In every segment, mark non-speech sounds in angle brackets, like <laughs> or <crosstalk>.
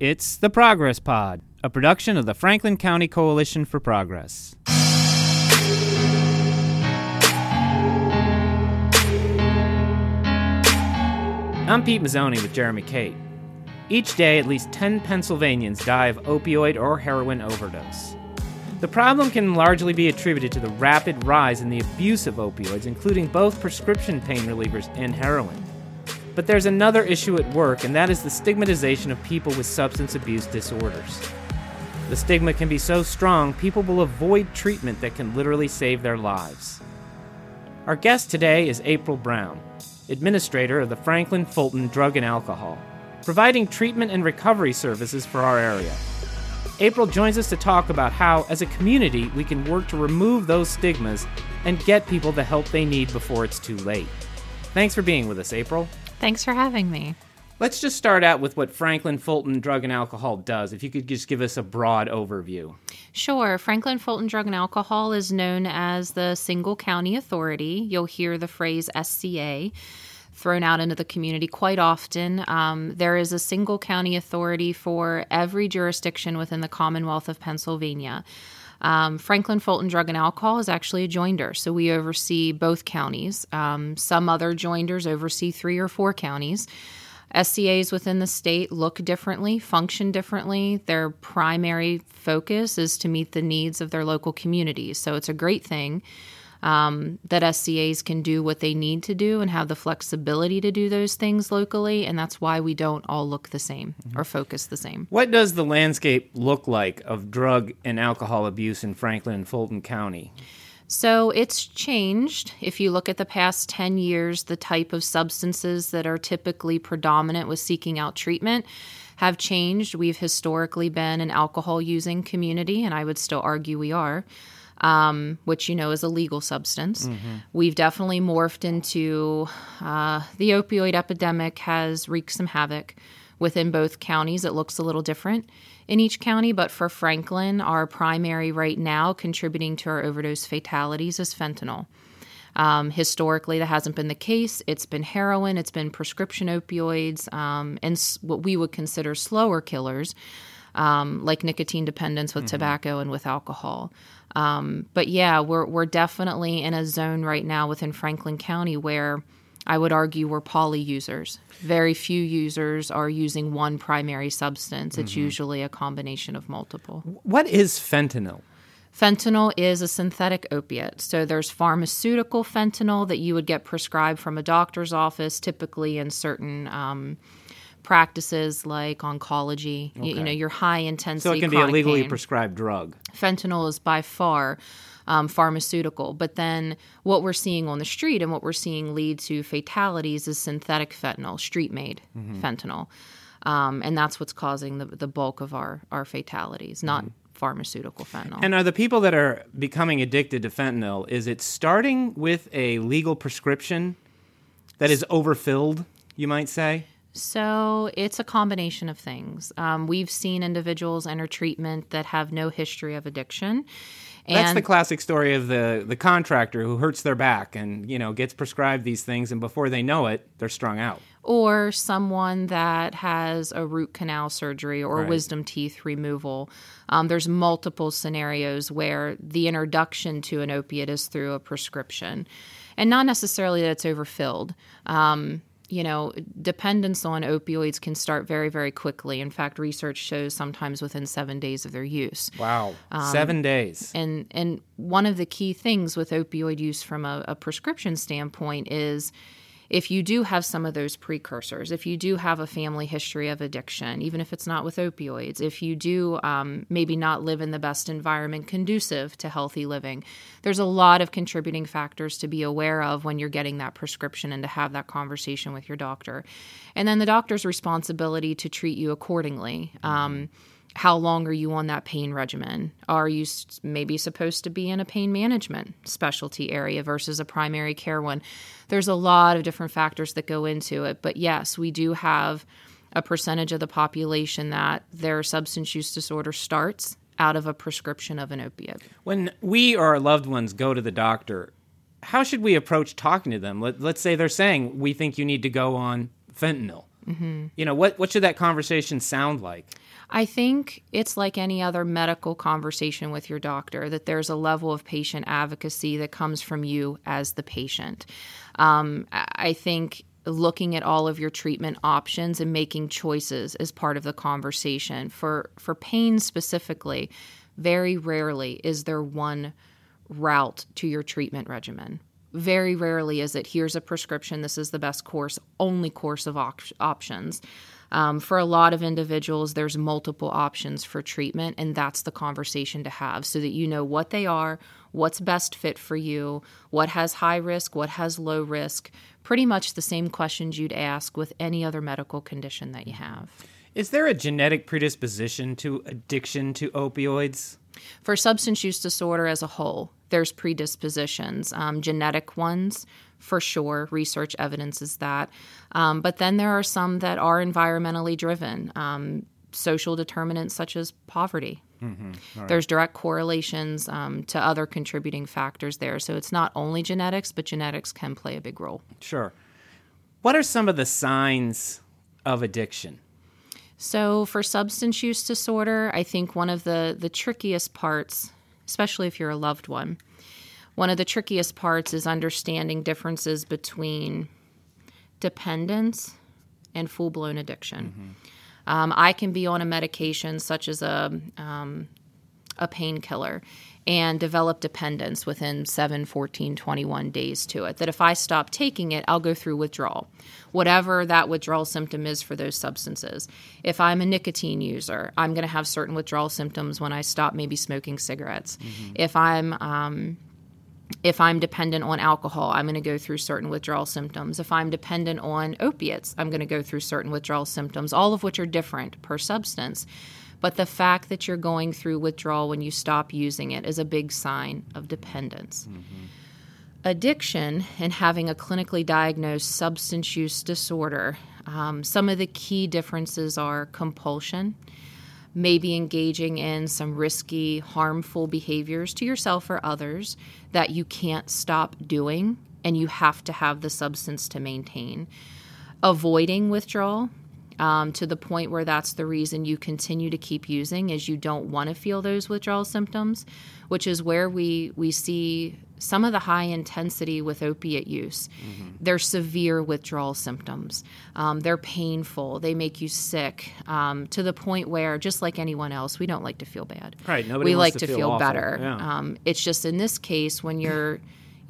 It's the Progress Pod, a production of the Franklin County Coalition for Progress. I'm Pete Mazzoni with Jeremy Kate. Each day, at least 10 Pennsylvanians die of opioid or heroin overdose. The problem can largely be attributed to the rapid rise in the abuse of opioids, including both prescription pain relievers and heroin. But there's another issue at work, and that is the stigmatization of people with substance abuse disorders. The stigma can be so strong, people will avoid treatment that can literally save their lives. Our guest today is April Brown, administrator of the Franklin Fulton Drug and Alcohol, providing treatment and recovery services for our area. April joins us to talk about how, as a community, we can work to remove those stigmas and get people the help they need before it's too late. Thanks for being with us, April. Thanks for having me. Let's just start out with what Franklin Fulton Drug and Alcohol does. If you could just give us a broad overview. Sure. Franklin Fulton Drug and Alcohol is known as the single county authority. You'll hear the phrase SCA thrown out into the community quite often. Um, there is a single county authority for every jurisdiction within the Commonwealth of Pennsylvania. Um, Franklin Fulton Drug and Alcohol is actually a joinder, so we oversee both counties. Um, some other joinders oversee three or four counties. SCAs within the state look differently, function differently. Their primary focus is to meet the needs of their local communities. So it's a great thing um, that SCAs can do what they need to do and have the flexibility to do those things locally. And that's why we don't all look the same mm-hmm. or focus the same. What does the landscape look like of drug and alcohol abuse in Franklin and Fulton County? So it's changed. If you look at the past 10 years, the type of substances that are typically predominant with seeking out treatment have changed. We've historically been an alcohol using community, and I would still argue we are um, which you know is a legal substance. Mm-hmm. We've definitely morphed into uh, the opioid epidemic has wreaked some havoc within both counties. It looks a little different in each county, but for Franklin, our primary right now contributing to our overdose fatalities is fentanyl. Um, historically, that hasn't been the case. It's been heroin, it's been prescription opioids, um, and s- what we would consider slower killers, um, like nicotine dependence with mm-hmm. tobacco and with alcohol. Um, but yeah, we're we're definitely in a zone right now within Franklin County where I would argue we're poly users. Very few users are using one primary substance. It's mm-hmm. usually a combination of multiple. What is fentanyl? Fentanyl is a synthetic opiate. So there's pharmaceutical fentanyl that you would get prescribed from a doctor's office, typically in certain um, practices like oncology. Okay. You, you, know, your high intensity. So it can be a legally pain. prescribed drug. Fentanyl is by far um, pharmaceutical. But then what we're seeing on the street and what we're seeing lead to fatalities is synthetic fentanyl, street made mm-hmm. fentanyl. Um, and that's what's causing the, the bulk of our, our fatalities, not mm-hmm. pharmaceutical fentanyl. And are the people that are becoming addicted to fentanyl, is it starting with a legal prescription that is overfilled, you might say? So it's a combination of things. Um, we've seen individuals enter treatment that have no history of addiction. And That's the classic story of the the contractor who hurts their back and you know gets prescribed these things, and before they know it, they're strung out. Or someone that has a root canal surgery or right. wisdom teeth removal. Um, there's multiple scenarios where the introduction to an opiate is through a prescription, and not necessarily that it's overfilled. Um, you know, dependence on opioids can start very, very quickly. In fact, research shows sometimes within seven days of their use. Wow, um, seven days. And and one of the key things with opioid use from a, a prescription standpoint is if you do have some of those precursors, if you do have a family history of addiction, even if it's not with opioids, if you do um, maybe not live in the best environment conducive to healthy living, there's a lot of contributing factors to be aware of when you're getting that prescription and to have that conversation with your doctor. And then the doctor's responsibility to treat you accordingly. Um, how long are you on that pain regimen? Are you maybe supposed to be in a pain management specialty area versus a primary care one? There's a lot of different factors that go into it. But yes, we do have a percentage of the population that their substance use disorder starts out of a prescription of an opiate. When we or our loved ones go to the doctor, how should we approach talking to them? Let, us say they're saying, We think you need to go on fentanyl. Mm-hmm. You know, what, what should that conversation sound like? I think it's like any other medical conversation with your doctor that there's a level of patient advocacy that comes from you as the patient. Um, I think looking at all of your treatment options and making choices is part of the conversation. For for pain specifically, very rarely is there one route to your treatment regimen. Very rarely is it here's a prescription, this is the best course, only course of op- options. Um, for a lot of individuals, there's multiple options for treatment, and that's the conversation to have so that you know what they are, what's best fit for you, what has high risk, what has low risk. Pretty much the same questions you'd ask with any other medical condition that you have. Is there a genetic predisposition to addiction to opioids? For substance use disorder as a whole, there's predispositions, um, genetic ones for sure. Research evidences that. Um, but then there are some that are environmentally driven, um, social determinants such as poverty. Mm-hmm. Right. There's direct correlations um, to other contributing factors there. So it's not only genetics, but genetics can play a big role. Sure. What are some of the signs of addiction? So, for substance use disorder, I think one of the, the trickiest parts, especially if you're a loved one, one of the trickiest parts is understanding differences between dependence and full blown addiction. Mm-hmm. Um, I can be on a medication such as a um, a painkiller and develop dependence within 7, 14, 21 days to it. That if I stop taking it, I'll go through withdrawal, whatever that withdrawal symptom is for those substances. If I'm a nicotine user, I'm going to have certain withdrawal symptoms when I stop maybe smoking cigarettes. Mm-hmm. If I'm um, if I'm dependent on alcohol, I'm going to go through certain withdrawal symptoms. If I'm dependent on opiates, I'm going to go through certain withdrawal symptoms, all of which are different per substance. But the fact that you're going through withdrawal when you stop using it is a big sign of dependence. Mm-hmm. Addiction and having a clinically diagnosed substance use disorder, um, some of the key differences are compulsion, maybe engaging in some risky, harmful behaviors to yourself or others that you can't stop doing and you have to have the substance to maintain. Avoiding withdrawal, um, to the point where that's the reason you continue to keep using is you don't want to feel those withdrawal symptoms, which is where we we see some of the high intensity with opiate use. Mm-hmm. They're severe withdrawal symptoms. Um, they're painful. They make you sick um, to the point where, just like anyone else, we don't like to feel bad. Right. Nobody we like to, to feel, feel better. Yeah. Um, it's just in this case when you're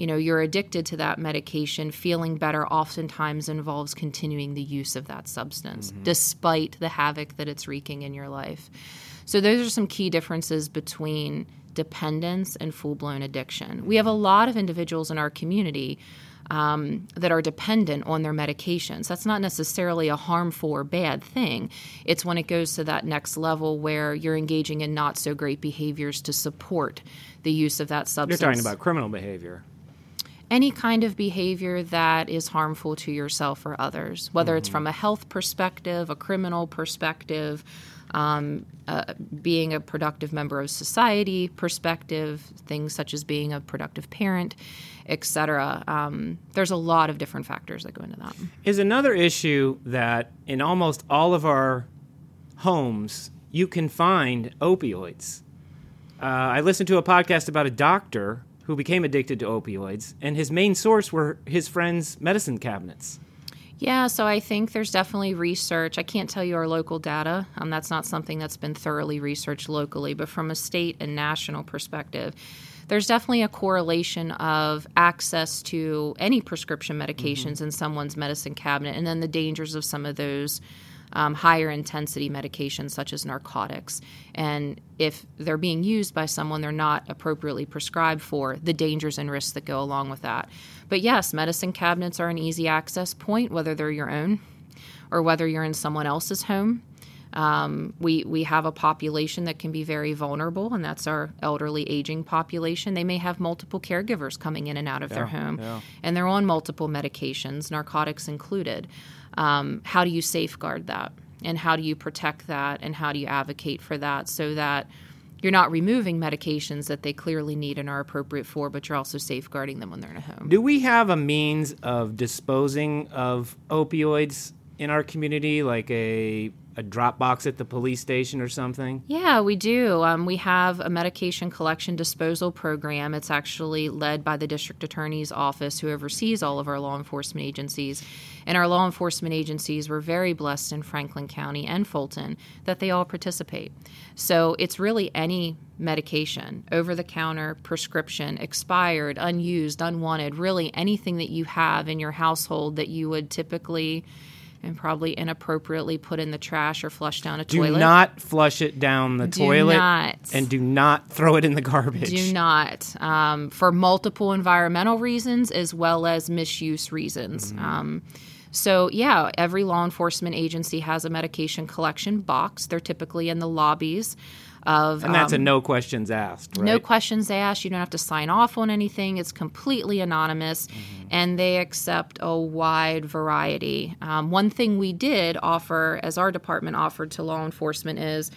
you know you're addicted to that medication feeling better oftentimes involves continuing the use of that substance mm-hmm. despite the havoc that it's wreaking in your life so those are some key differences between dependence and full-blown addiction we have a lot of individuals in our community um, that are dependent on their medications. That's not necessarily a harmful or bad thing. It's when it goes to that next level where you're engaging in not so great behaviors to support the use of that substance. You're talking about criminal behavior any kind of behavior that is harmful to yourself or others, whether mm-hmm. it's from a health perspective, a criminal perspective, um, uh, being a productive member of society perspective, things such as being a productive parent, etc. Um, there's a lot of different factors that go into that. Is another issue that in almost all of our homes you can find opioids. Uh, I listened to a podcast about a doctor who became addicted to opioids, and his main source were his friends' medicine cabinets. Yeah, so I think there's definitely research. I can't tell you our local data. Um, that's not something that's been thoroughly researched locally, but from a state and national perspective, there's definitely a correlation of access to any prescription medications mm-hmm. in someone's medicine cabinet and then the dangers of some of those um, higher intensity medications such as narcotics. And if they're being used by someone they're not appropriately prescribed for, the dangers and risks that go along with that. But yes, medicine cabinets are an easy access point, whether they're your own or whether you're in someone else's home. Um, we we have a population that can be very vulnerable, and that's our elderly aging population. They may have multiple caregivers coming in and out of yeah, their home, yeah. and they're on multiple medications, narcotics included um, how do you safeguard that and how do you protect that and how do you advocate for that so that you're not removing medications that they clearly need and are appropriate for, but you're also safeguarding them when they're in a home. Do we have a means of disposing of opioids in our community, like a a drop box at the police station or something? Yeah, we do. Um, we have a medication collection disposal program. It's actually led by the district attorney's office, who oversees all of our law enforcement agencies. And our law enforcement agencies were very blessed in Franklin County and Fulton that they all participate. So it's really any medication, over the counter, prescription, expired, unused, unwanted, really anything that you have in your household that you would typically and probably inappropriately put in the trash or flush down a Do toilet. Do not flush it down the Do toilet, not. and do not throw it in the garbage. Do not, um, for multiple environmental reasons as well as misuse reasons. Mm-hmm. Um, so, yeah, every law enforcement agency has a medication collection box. They're typically in the lobbies of. and that's um, a no questions asked, right? no questions asked. You don't have to sign off on anything. It's completely anonymous, Mm-hmm. and they accept a wide variety. Um, one thing we did offer, as our department offered to law enforcement, is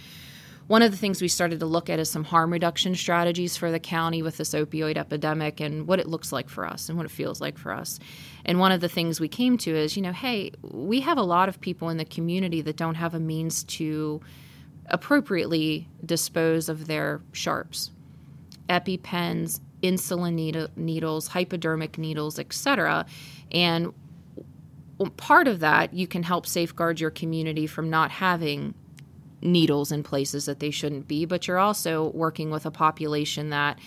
one of the things we started to look at is some harm reduction strategies for the county with this opioid epidemic and what it looks like for us and what it feels like for us. And one of the things we came to is, you know, hey, we have a lot of people in the community that don't have a means to appropriately dispose of their sharps epipens, insulin needle, needles, hypodermic needles, etc. And part of that, you can help safeguard your community from not having needles in places that they shouldn't be, but you're also working with a population that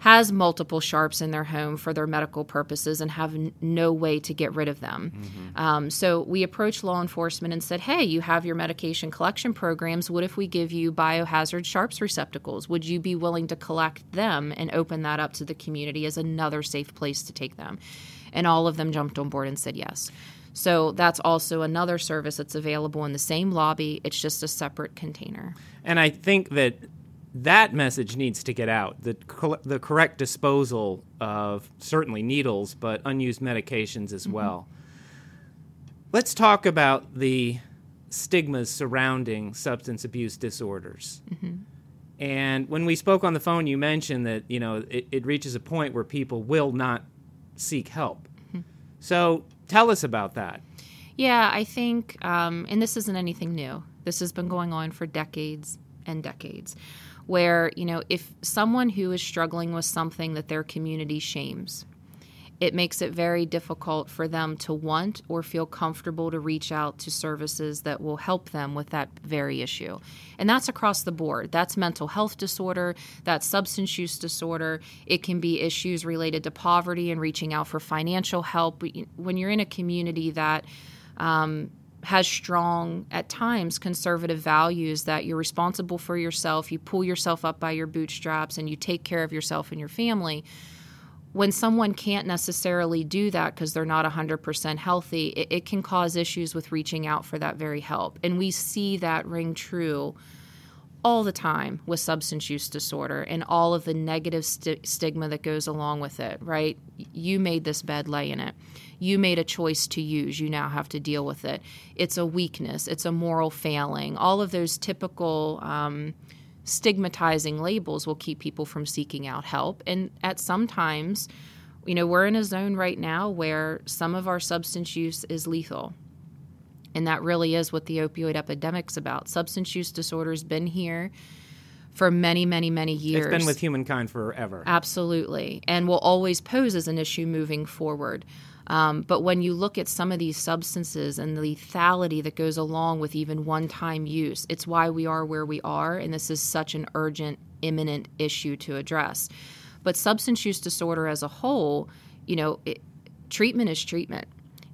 has multiple sharps in their home for their medical purposes and have n- no way to get rid of them. Um, so we approached law enforcement and said, hey, you have your medication collection programs. What if we give you biohazard sharps receptacles? Would you be willing to collect them and open that up to the community as another safe place to take them? And all of them jumped on board and said yes. So that's also another service that's available in the same lobby. It's just a separate container. And I think that that message needs to get out. The the correct disposal of certainly needles, but unused medications as mm-hmm. well. Let's talk about the stigmas surrounding substance abuse disorders. Mm-hmm. And when we spoke on the phone, you mentioned that you know it, it reaches a point where people will not seek help. Mm-hmm. So tell us about that. Yeah, I think, um, and this isn't anything new. This has been going on for decades and decades. Where, you know, if someone who is struggling with something that their community shames, it makes it very difficult for them to want or feel comfortable to reach out to services that will help them with that very issue. And that's across the board. That's mental health disorder, that's substance use disorder. It can be issues related to poverty and reaching out for financial help. When you're in a community that um, has strong, at times, conservative values that you're responsible for yourself, you pull yourself up by your bootstraps, and you take care of yourself and your family when someone can't necessarily do that because they're not 100% healthy, it, it, can cause issues with reaching out for that very help. And we see that ring true all the time with substance use disorder and all of the negative st- stigma that goes along with it, right? You made this bed, lay in it. You made a choice to use, you now have to deal with it. It's a weakness, it's a moral failing. All of those typical. Um, stigmatizing labels will keep people from seeking out help. And at some times, you know, we're in a zone right now where some of our substance use is lethal. And that really is what the opioid epidemic's about. Substance use disorder has been here for many, many, many years. It's been with humankind forever. Absolutely. And will always pose as an issue moving forward. Um, but when you look at some of these substances and the lethality that goes along with even one time use, it's why we are where we are. And this is such an urgent, imminent issue to address. But substance use disorder as a whole, you know, it, treatment is treatment.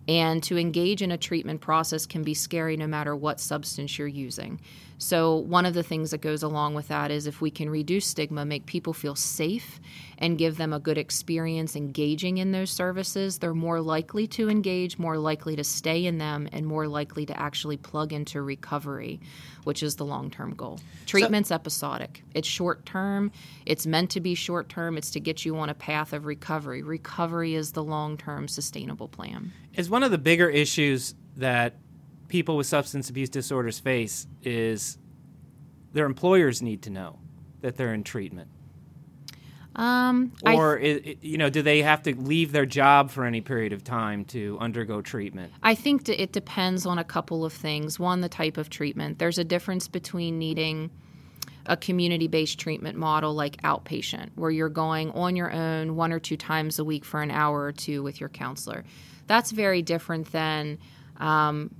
And to engage in a treatment process can be scary no matter what substance you're using. So, one of the things that goes along with that is if we can reduce stigma, make people feel safe, and give them a good experience engaging in those services, they're more likely to engage, more likely to stay in them, and more likely to actually plug into recovery, which is the long term goal. Treatment's so, episodic, it's short term, it's meant to be short term, it's to get you on a path of recovery. Recovery is the long term sustainable plan. Is one of the bigger issues that people with substance abuse disorders face is their employers need to know that they're in treatment. Um, Or, i i you know, do they have to leave their job for any period of time to undergo treatment? I think it depends on a couple of things. One, the type of treatment. There's a difference between needing a community based treatment model like outpatient, where you're going on your own one or two times a week for an hour or two with your counselor. That's very different than um,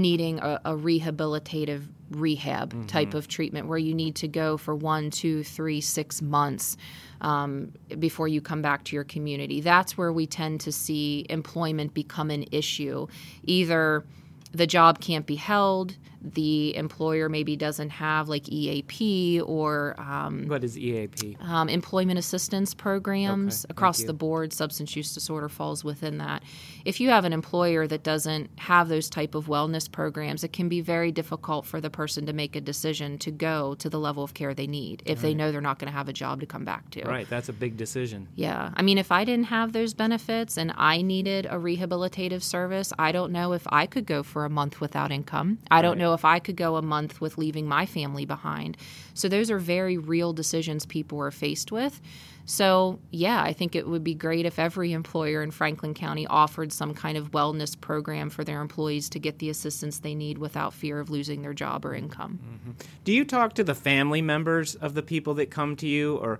needing a, a rehabilitative rehab type of treatment where you need to go for one, two, three, six months um, before you come back to your community. That's where we tend to see employment become an issue. Either the job can't be held, the employer maybe doesn't have like EAP or um, What is EAP? um, employment assistance programs Okay, across the board substance use disorder falls within that if you have an employer that doesn't have those type of wellness programs it can be very difficult for the person to make a decision to go to the level of care they need if they know they're not going to have a job to come back to Right, that's a big decision. yeah. I mean, if I didn't have those benefits and I needed a rehabilitative service, I don't know if I could go for a month without income. I don't know if I could go a month with leaving my family behind. So, those are very real decisions people are faced with. So, yeah, I think it would be great if every employer in Franklin County offered some kind of wellness program for their employees to get the assistance they need without fear of losing their job or income. Mm-hmm. Do you talk to the family members of the people that come to you, or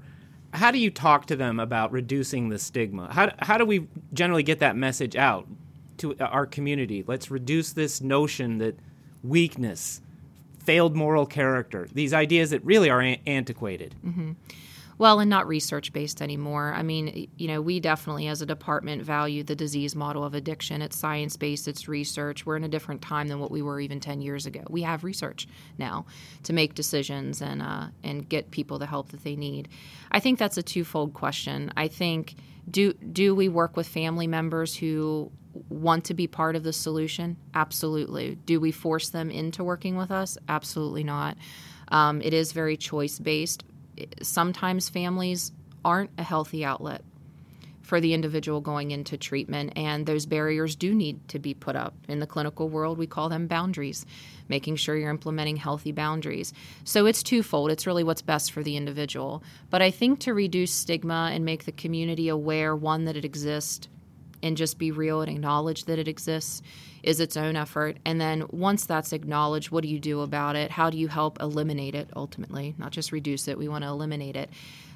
how do you talk to them about reducing the stigma? How, how do we generally get that message out to our community? Let's reduce this notion that weakness, failed moral character, these ideas that really are an- antiquated. Well, and not research based anymore. I mean, you know, we definitely as a department value the disease model of addiction. It's science based, it's research. We're in a different time than what we were even 10 years ago. We have research now to make decisions and, uh, and get people the help that they need. I think that's a twofold question. I think do, do we work with family members who want to be part of the solution? Absolutely. Do we force them into working with us? Absolutely not. Um, it is very choice based sometimes families aren't a healthy outlet for the individual going into treatment, and those barriers do need to be put up. In the clinical world, we call them boundaries, making sure you're implementing healthy boundaries. So it's twofold. It's really what's best for the individual. But I think to reduce stigma and make the community aware, one, that it exists, and just be real and acknowledge that it exists is its own effort. And then once that's acknowledged, what do you do about it? How do you help eliminate it ultimately? Not just reduce it, we want to eliminate it.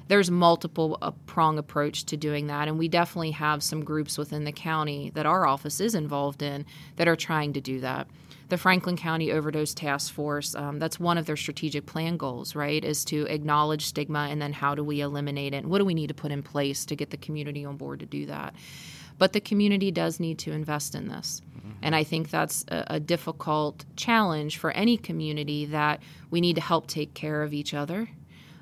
There's multiple uh, prong approach to doing that, and we definitely have some groups within the county that our office is involved in that are trying to do that. The Franklin County Overdose Task Force, um, that's one of their strategic plan goals, right? Is to acknowledge stigma and then how do we eliminate it? And what do we need to put in place to get the community on board to do that? But the community does need to invest in this. And I think that's a, a difficult challenge for any community that we need to help take care of each other.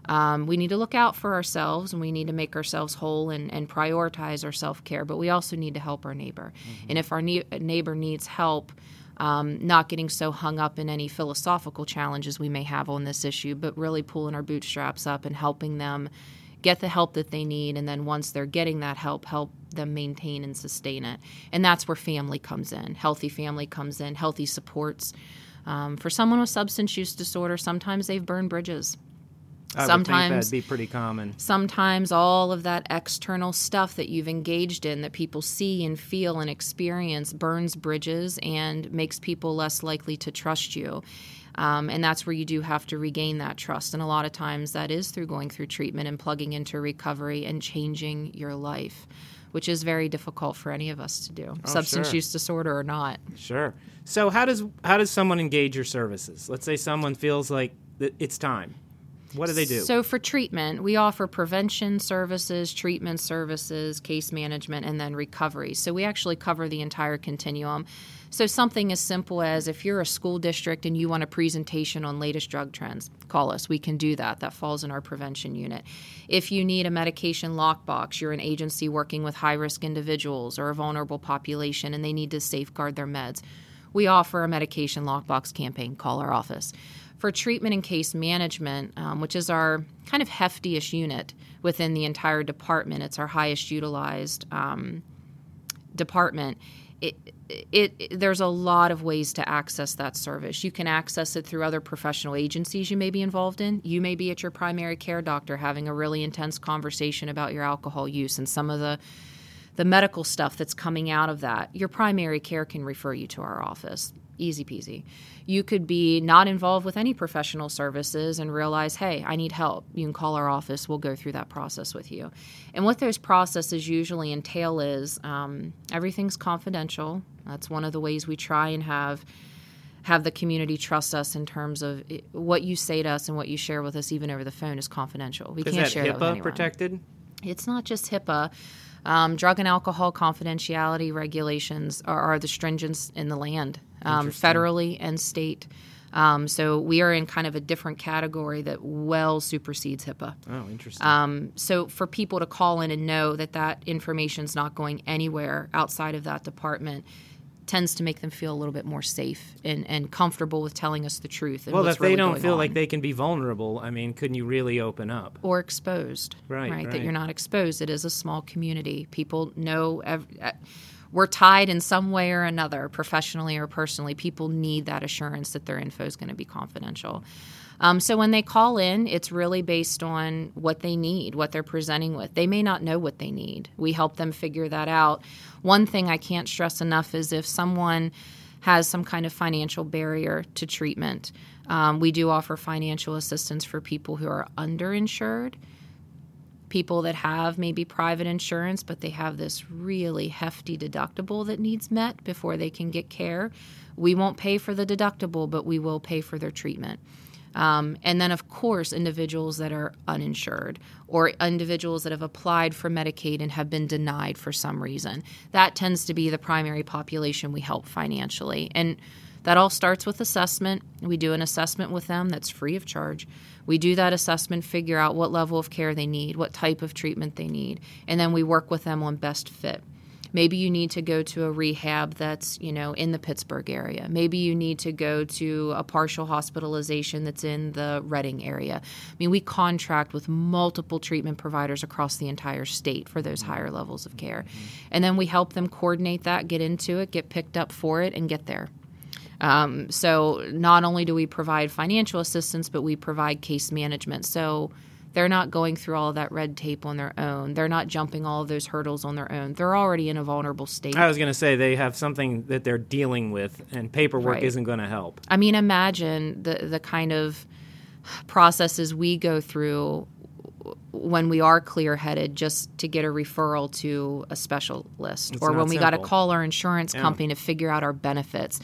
Um, we need to look out for ourselves and we need to make ourselves whole and, and prioritize our self care, but we also need to help our neighbor. And if our ne- neighbor needs help, um, not getting so hung up in any philosophical challenges we may have on this issue, but really pulling our bootstraps up and helping them get the help that they need. And then once they're getting that help, help them maintain and sustain it. And that's where family comes in. Healthy family comes in, healthy supports. Um, for someone with substance use disorder, sometimes they've burned bridges. I would Sometimes- think that'd be pretty common. Sometimes all of that external stuff that you've engaged in that people see and feel and experience burns bridges and makes people less likely to trust you. Um, and that's where you do have to regain that trust. And a lot of times that is through going through treatment and plugging into recovery and changing your life, which is very difficult for any of us to do, substance sure. use disorder or not. Sure. So how does how does someone engage your services? Let's say someone feels like it's time. What do they do? So, for treatment, we offer prevention services, treatment services, case management, and then recovery. So, we actually cover the entire continuum. So, something as simple as if you're a school district and you want a presentation on latest drug trends, call us. We can do that. That falls in our prevention unit. If you need a medication lockbox, you're an agency working with high risk individuals or a vulnerable population and they need to safeguard their meds, we offer a medication lockbox campaign. Call our office for treatment and case management, um, which is our kind of heftiest unit within the entire department. It's our highest utilized um, department. it, it, it, there's a lot of ways to access that service. You can access it through other professional agencies you may be involved in. You may be at your primary care doctor having a really intense conversation about your alcohol use and some of the the medical stuff that's coming out of that. Your primary care can refer you to our office. Easy peasy. You could be not involved with any professional services and realize, hey, I need help. You can call our office. We'll go through that process with you. And what those processes usually entail is um, everything's confidential. That's one of the ways we try and have have the community trust us in terms of it, what you say to us and what you share with us, even over the phone, is confidential. We is can't share HIPAA that with anyone. protected. It's not just HIPAA. Um, drug and alcohol confidentiality regulations are, are the stringent in the land, um, federally and state. Um, so we are in kind of a different category that well supersedes HIPAA. Oh, interesting. Um, so for people to call in and know that that information is not going anywhere outside of that department tends to make them feel a little bit more safe and, and comfortable with telling us the truth. well, if really they don't feel on. like they can be vulnerable, I mean, couldn't you really open up? Or exposed. Right, right. right. That you're not exposed. It is a small community. People know. Uh, we're tied in some way or another, professionally or personally. People need that assurance that their info is going to be confidential. Um, so when they call in, it's really based on what they need, what they're presenting with. They may not know what they need. We help them figure that out. One thing I can't stress enough is if someone has some kind of financial barrier to treatment, um, we do offer financial assistance for people who are underinsured people that have maybe private insurance, but they have this really hefty deductible that needs met before they can get care. We won't pay for the deductible, but we will pay for their treatment. Um, and then, of course, individuals that are uninsured or individuals that have applied for Medicaid and have been denied for some reason. That tends to be the primary population we help financially. And that all starts with assessment. We do an assessment with them that's free of charge. We do that assessment, figure out what level of care they need, what type of treatment they need, and then we work with them on best fit. Maybe you need to go to a rehab that's, you know, in the Pittsburgh area. Maybe you need to go to a partial hospitalization that's in the Reading area. I mean, we contract with multiple treatment providers across the entire state for those mm-hmm. higher levels of care. And then we help them coordinate that, get into it, get picked up for it, and get there. Um, so not only do we provide financial assistance, but we provide case management. So they're not going through all that red tape on their own. They're not jumping all of those hurdles on their own. They're already in a vulnerable state. I was going to say they have something that they're dealing with, and paperwork right. isn't going to help. I mean, imagine the the kind of processes we go through when we are clear headed just to get a referral to a specialist it's or when we got to call our insurance yeah. company to figure out our benefits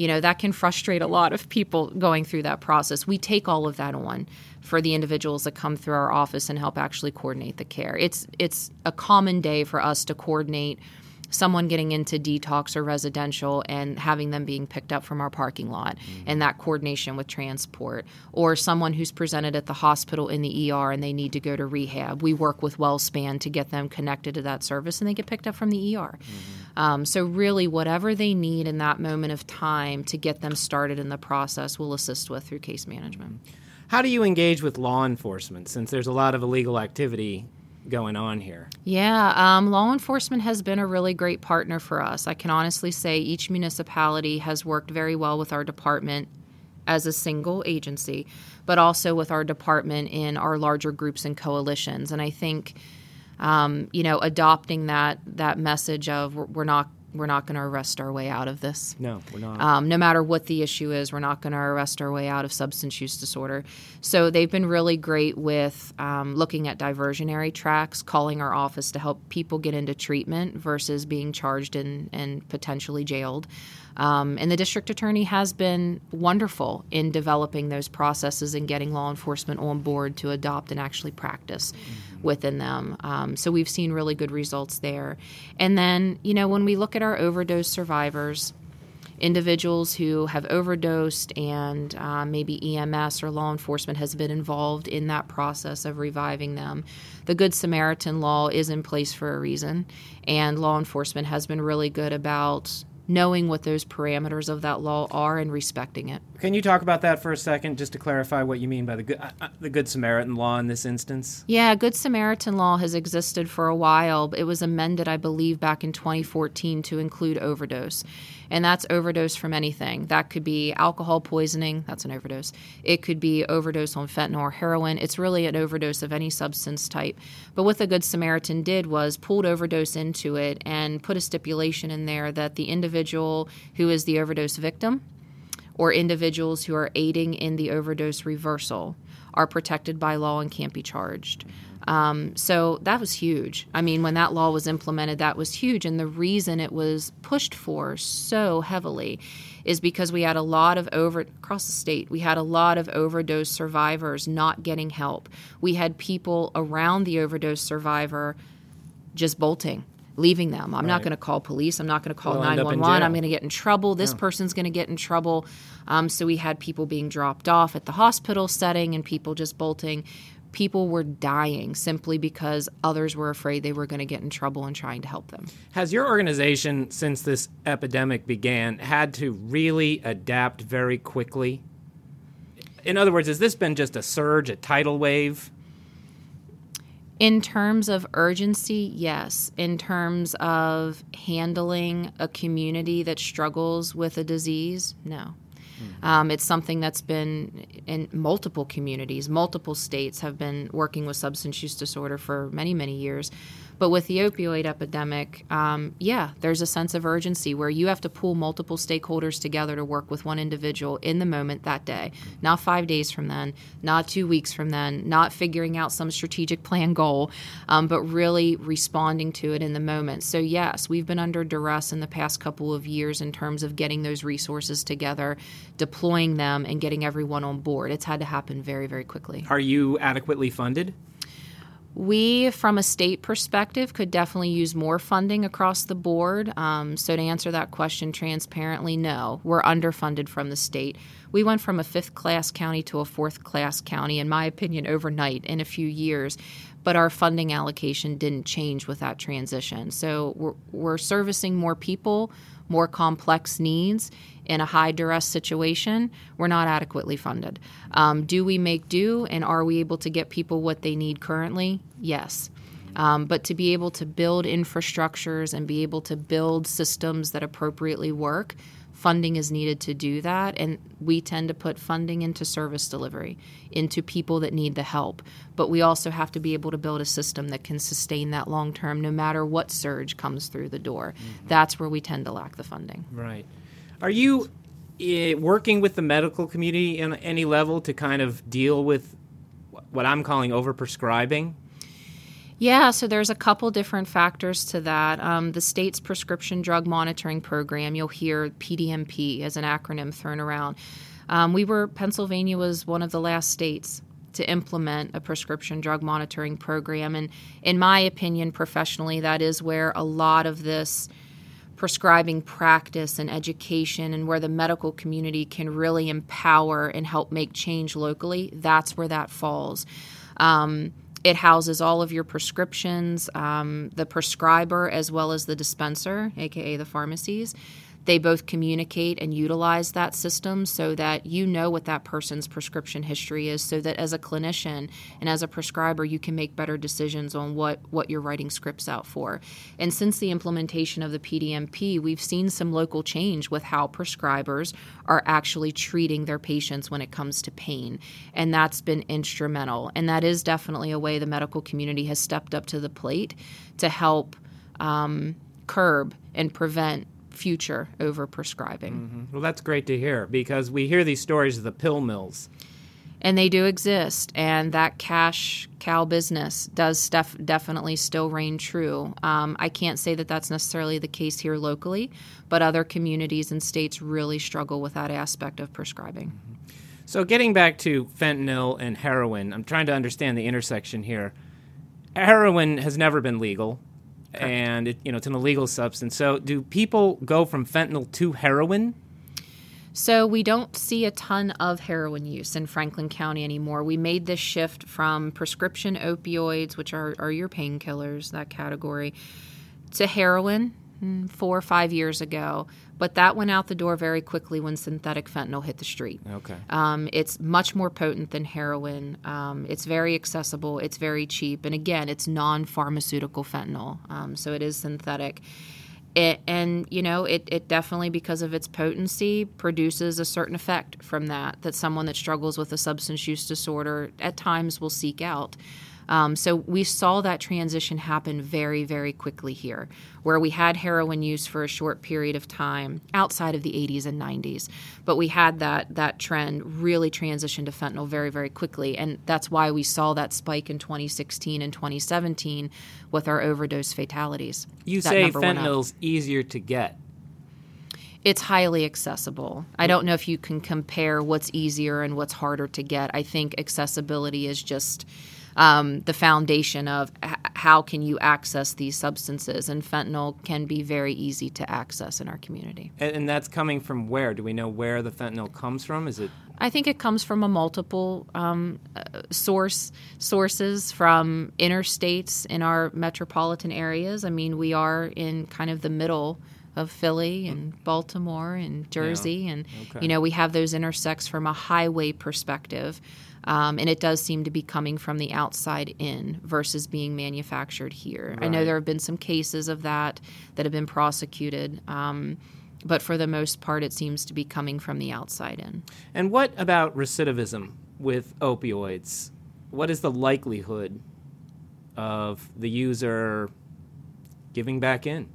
you know that can frustrate a lot of people going through that process. We take all of that on for the individuals that come through our office and help actually coordinate the care. It's it's a common day for us to coordinate someone getting into detox or residential and having them being picked up from our parking lot mm-hmm. and that coordination with transport or someone who's presented at the hospital in the ER and they need to go to rehab we work with WellSpan to get them connected to that service and they get picked up from the ER mm-hmm. um, so really whatever they need in that moment of time to get them started in the process we'll assist with through case management how do you engage with law enforcement since there's a lot of illegal activity going on here? Yeah, um, law enforcement has been a really great partner for us. I can honestly say each municipality has worked very well with our department as a single agency, but also with our department in our larger groups and coalitions. And I think, um, you know, adopting that that message of we're, we're not we're not going to arrest our way out of this. No, we're not. Um, no matter what the issue is, we're not going to arrest our way out of substance use disorder. So they've been really great with um, looking at diversionary tracks, calling our office to help people get into treatment versus being charged and, and potentially jailed. Um, and the district attorney has been wonderful in developing those processes and getting law enforcement on board to adopt and actually practice mm-hmm. Within them. Um, so we've seen really good results there. And then, you know, when we look at our overdose survivors, individuals who have overdosed and uh, maybe EMS or law enforcement has been involved in that process of reviving them. The Good Samaritan law is in place for a reason, and law enforcement has been really good about knowing what those parameters of that law are and respecting it. Can you talk about that for a second, just to clarify what you mean by the good, uh, uh, the Good Samaritan law in this instance? Yeah, Good Samaritan law has existed for a while. It was amended, I believe, back in 2014 to include overdose. And that's overdose from anything. That could be alcohol poisoning, that's an overdose. It could be overdose on fentanyl or heroin. It's really an overdose of any substance type. But what the Good Samaritan did was pulled overdose into it and put a stipulation in there that the individual who is the overdose victim or individuals who are aiding in the overdose reversal are protected by law and can't be charged. Um, so that was huge. I mean, when that law was implemented, that was huge. And the reason it was pushed for so heavily is because we had a lot of over across the state, we had a lot of overdose survivors not getting help. We had people around the overdose survivor just bolting leaving them. I'm right. not going to call police. I'm not going to call 911. I'm going to get in trouble. This yeah. person's going to get in trouble. Um, so we had people being dropped off at the hospital setting and people just bolting. People were dying simply because others were afraid they were going to get in trouble and trying to help them. Has your organization, since this epidemic began, had to really adapt very quickly? In other words, has this been just a surge, a tidal wave? In terms of urgency, yes. In terms of handling a community that struggles with a disease, no. Hmm. Um, it's something that's been in multiple communities, multiple states have been working with substance use disorder for many, many years. But with the opioid epidemic, um, yeah, there's a sense of urgency where you have to pull multiple stakeholders together to work with one individual in the moment that day, not five days from then, not two weeks from then, not figuring out some strategic plan goal, um, but really responding to it in the moment. So, yes, we've been under duress in the past couple of years in terms of getting those resources together, deploying them, and getting everyone on board. It's had to happen very, very quickly. Are you adequately funded? We, from a state perspective, could definitely use more funding across the board. Um, so, to answer that question transparently, no, we're underfunded from the state. We went from a fifth class county to a fourth class county, in my opinion, overnight in a few years, but our funding allocation didn't change with that transition. So, we're, we're servicing more people, more complex needs, in a high duress situation, we're not adequately funded. Um, do we make do and are we able to get people what they need currently? Yes. Um, but to be able to build infrastructures and be able to build systems that appropriately work, funding is needed to do that. And we tend to put funding into service delivery, into people that need the help. But we also have to be able to build a system that can sustain that long term, no matter what surge comes through the door. Mm-hmm. That's where we tend to lack the funding. Right. Are you uh, working with the medical community on any level to kind of deal with what I'm calling overprescribing? Yeah, so there's a couple different factors to that. Um, the state's prescription drug monitoring program, you'll hear PDMP as an acronym thrown around. Um, we were, Pennsylvania was one of the last states to implement a prescription drug monitoring program. And in my opinion, professionally, that is where a lot of this prescribing practice and education and where the medical community can really empower and help make change locally, that's where that falls. Um, it houses all of your prescriptions, um, the prescriber as well as the dispenser, aka the pharmacies they both communicate and utilize that system so that you know what that person's prescription history is so that as a clinician and as a prescriber you can make better decisions on what what you're writing scripts out for. And since the implementation of the PDMP we've seen some local change with how prescribers are actually treating their patients when it comes to pain and that's been instrumental. And that is definitely a way the medical community has stepped up to the plate to help um, curb and prevent future over prescribing. Mm-hmm. Well, that's great to hear because we hear these stories of the pill mills. And they do exist, and that cash cow business does stuff definitely still reign true. Um, I can't say that that's necessarily the case here locally, but other communities and states really struggle with that aspect of prescribing. So, getting back to fentanyl and heroin, I'm trying to understand the intersection here. Heroin has never been legal and it, you know it's an illegal substance. So, do people go from fentanyl to heroin? So we don't see a ton of heroin use in Franklin County anymore. We made this shift from prescription opioids, which are, are your painkillers, that category, to heroin mm, four or five years ago. But that went out the door very quickly when synthetic fentanyl hit the street. Okay. Um, it's much more potent than heroin. Um, it's very accessible. It's very cheap, and again, it's non-pharmaceutical fentanyl, um, so it is synthetic. It, and you know it, it definitely because of its potency produces a certain effect from that that someone that struggles with a substance use disorder at times will seek out um, so we saw that transition happen very, very quickly here, where we had heroin use for a short period of time outside of the 80s and 90s, but we had that that trend really transition to fentanyl very, very quickly, and that's why we saw that spike in 2016 and 2017 with our overdose fatalities. You say fentanyl's easier to get it's highly accessible. I don't know if you can compare what's easier and what's harder to get. I think accessibility is just um, the foundation of h- how can you access these substances. And fentanyl can be very easy to access in our community. And, and that's coming from where? Do we know where the fentanyl comes from? Is it? I think it comes from a multiple um, uh, source sources from interstates in our metropolitan areas. I mean, we are in kind of the middle of Philly and Baltimore and Jersey, yeah. and okay. you know we have those intersects from a highway perspective. Um, and it does seem to be coming from the outside in versus being manufactured here. Right. I know there have been some cases of that that have been prosecuted. Um, but for the most part, it seems to be coming from the outside in. And what about recidivism with opioids? What is the likelihood of the user giving back in?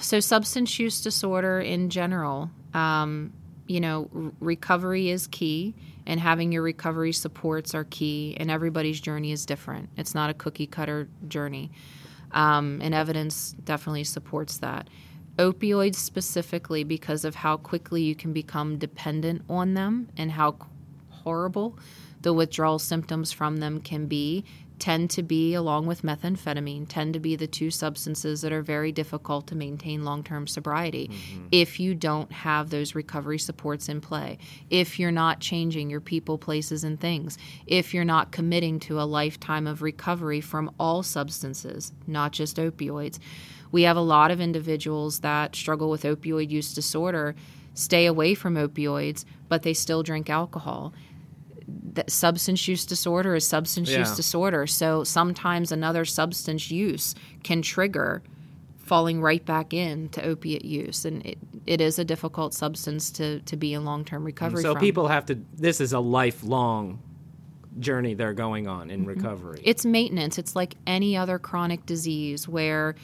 So, substance use disorder in general, um, you know, r- recovery is key and having your recovery supports are key and everybody's journey is different. It's not a cookie cutter journey. Um, and evidence definitely supports that. Opioids specifically because of how quickly you can become dependent on them and how horrible the withdrawal symptoms from them can be tend to be, along with methamphetamine, tend to be the two substances that are very difficult to maintain long term sobriety mm-hmm. if you don't have those recovery supports in play, if you're not changing your people, places, and things, if you're not committing to a lifetime of recovery from all substances, not just opioids. We have a lot of individuals that struggle with opioid use disorder, stay away from opioids, but they still drink alcohol substance use disorder is substance yeah. use disorder. So sometimes another substance use can trigger falling right back into opiate use, and it, it is a difficult substance to to be in long term recovery. So from. people have to. This is a lifelong journey they're going on in mm-hmm. recovery. It's maintenance. It's like any other chronic disease where,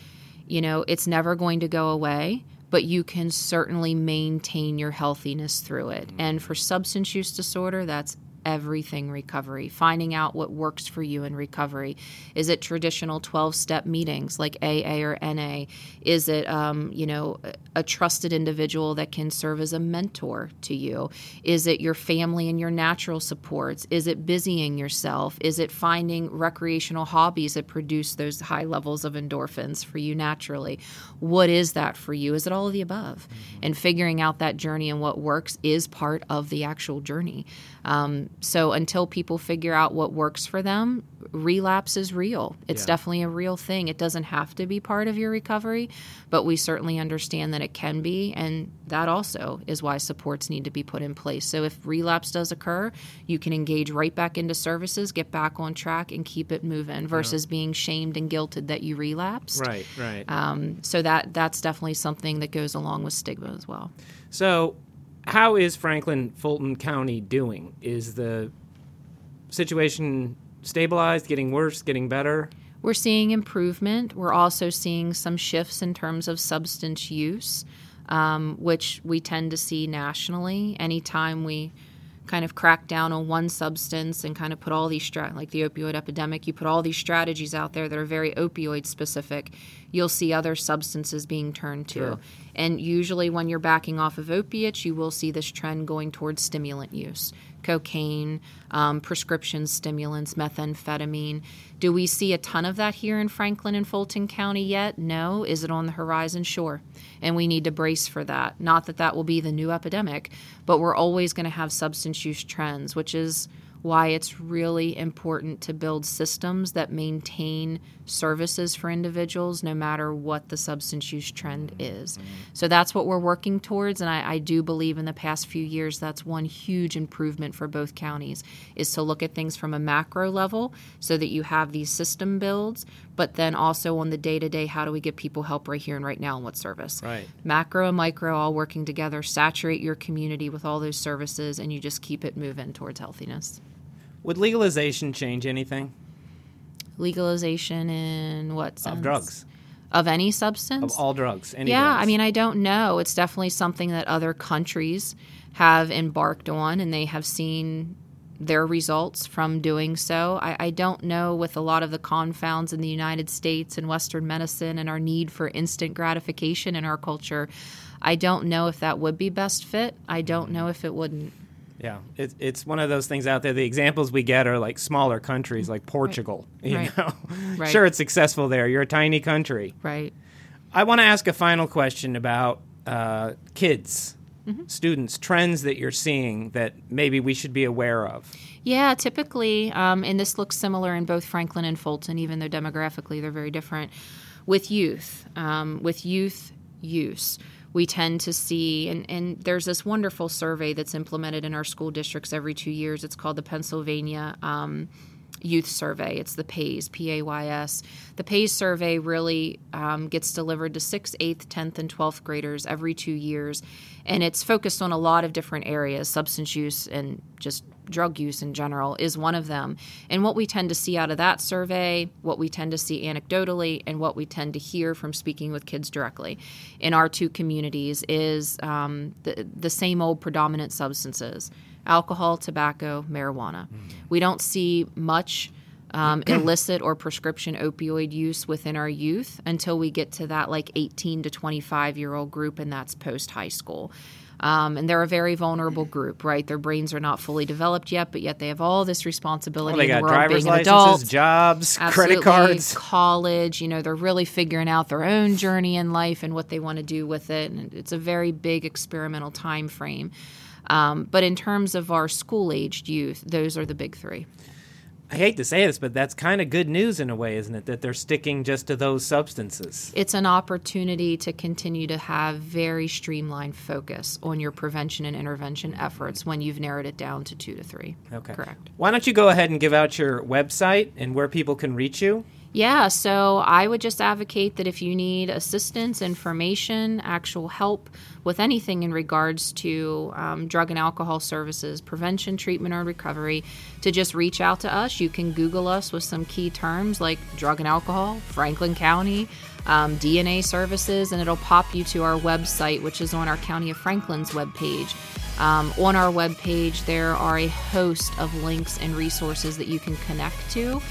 you know, it's never going to go away but you can certainly maintain your healthiness through it. Mm-hmm. And for substance use disorder, that's everything recovery, finding out what works for you in recovery. Is it traditional 12 step meetings like AA or NA? Is it, um, you know, a trusted individual that can serve as a mentor to you? Is it your family and your natural supports? Is it busying yourself? Is it finding recreational hobbies that produce those high levels of endorphins for you naturally? What is that for you? Is it all of the above? Mm-hmm. And figuring out that journey and what works is part of the actual journey. Um, so until people figure out what works for them, relapse is real. It's yeah. definitely a real thing. It doesn't have to be part of your recovery, but we certainly understand that it can be. And that also is why supports need to be put in place. So if relapse does occur, you can engage right back into services, get back on track, and keep it moving versus yeah. being shamed and guilted that you relapsed. Right, right. Um, so that that's definitely something that goes along with stigma as well. So how is Franklin Fulton County doing? Is the situation stabilized, getting worse, getting better? We're seeing improvement. We're also seeing some shifts in terms of substance use, um, which we tend to see nationally. Anytime we kind of crack down on one substance and kind of put all these strat like the opioid epidemic you put all these strategies out there that are very opioid specific you'll see other substances being turned to sure. and usually when you're backing off of opiates you will see this trend going towards stimulant use cocaine, um, prescription stimulants, methamphetamine. Do we see a ton of that here in Franklin and Fulton County yet? No. Is it on the horizon? Sure. And we need to brace for that. Not that that will be the new epidemic, but we're always going to have substance use trends, which is why it's really important to build systems that maintain services for individuals no matter what the substance use trend mm-hmm. is. So that's what we're working towards, and I, I, do believe in the past few years that's one huge improvement for both counties is to look at things from a macro level so that you have these system builds, but then also on the day to day, how do we get people help right here and right now in what service? Right. Macro and micro all working together, saturate your community with all those services, and you just keep it moving towards healthiness. Would legalization change anything? Legalization in what sense? Of drugs. Of any substance? Of all drugs. Yeah, drugs. I mean, I don't know. It's definitely something that other countries have embarked on and they have seen their results from doing so. I, I, don't know with a lot of the confounds in the United States and Western medicine and our need for instant gratification in our culture. I don't know if that would be best fit. I don't mm-hmm. know if it wouldn't. Yeah, it, it's one of those things out there. The examples we get are like smaller countries, like Portugal. Right. <laughs> You right. know, right. sure, it's successful there. You're a tiny country. Right. I want to ask a final question about uh, kids, mm-hmm. students, trends that you're seeing that maybe we should be aware of. Yeah, typically, um, and this looks similar in both Franklin and Fulton, even though demographically they're very different. With youth, um, with youth use we tend to see, and, and there's this wonderful survey that's implemented in our school districts every two years. It's called the Pennsylvania um, Youth Survey. It's the PAYS, P A Y S. The PAYS survey really um, gets delivered to 6th, 8th, 10th, and 12th graders every two years. And it's focused on a lot of different areas substance use and just drug use in general is one of them. And what we tend to see out of that survey, what we tend to see anecdotally, and what we tend to hear from speaking with kids directly in our two communities is um, the, the same old predominant substances alcohol, tobacco, marijuana. Mm-hmm. We don't see much. Um, <clears throat> illicit or prescription opioid use within our youth until we get to that like 18 to 25 year old group, and that's post high school. Um, and they're a very vulnerable group, right? Their brains are not fully developed yet, but yet they have all this responsibility well, they in got the world driver's licenses, adult. jobs, Absolutely, credit cards, college. You know, they're really figuring out their own journey in life and what they want to do with it. And it's a very big experimental time frame. Um, but in terms of our school aged youth, those are the big three. I hate to say this, but that's kind of good news in a way, isn't it? That they're sticking just to those substances. It's an opportunity to continue to have very streamlined focus on your prevention and intervention efforts when you've narrowed it down to two to three. Okay. Correct. Why don't you go ahead and give out your website and where people can reach you? Yeah, so I would just advocate that if you need assistance, information, actual help with anything in regards to um, drug and alcohol services, prevention, treatment, or recovery, to just reach out to us. You can Google us with some key terms like drug and alcohol, Franklin County, um, DNA services, and it'll pop you to our website, which is on our County of Franklin's webpage. Um, on our webpage, there are a host of links and resources that you can connect to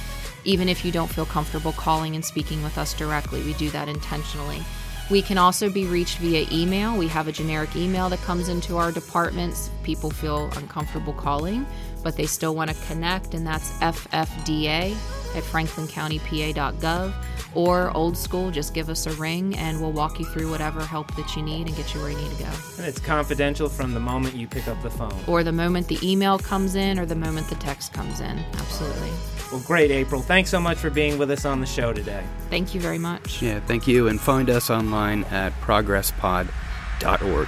even if you don't feel comfortable calling and speaking with us directly. We do that intentionally. We can also be reached via email. We have a generic email that comes into our departments. People feel uncomfortable calling, but they still want to connect, and that's ffda at franklincountypa.gov. Or old school, just give us a ring and we'll walk you through whatever help that you need and get you where you need to go. And it's confidential from the moment you pick up the phone. Or the moment the email comes in or the moment the text comes in. Absolutely. Well, great, April. Thanks so much for being with us on the show today. Thank you very much. Yeah, thank you. And find us online at progresspod.org.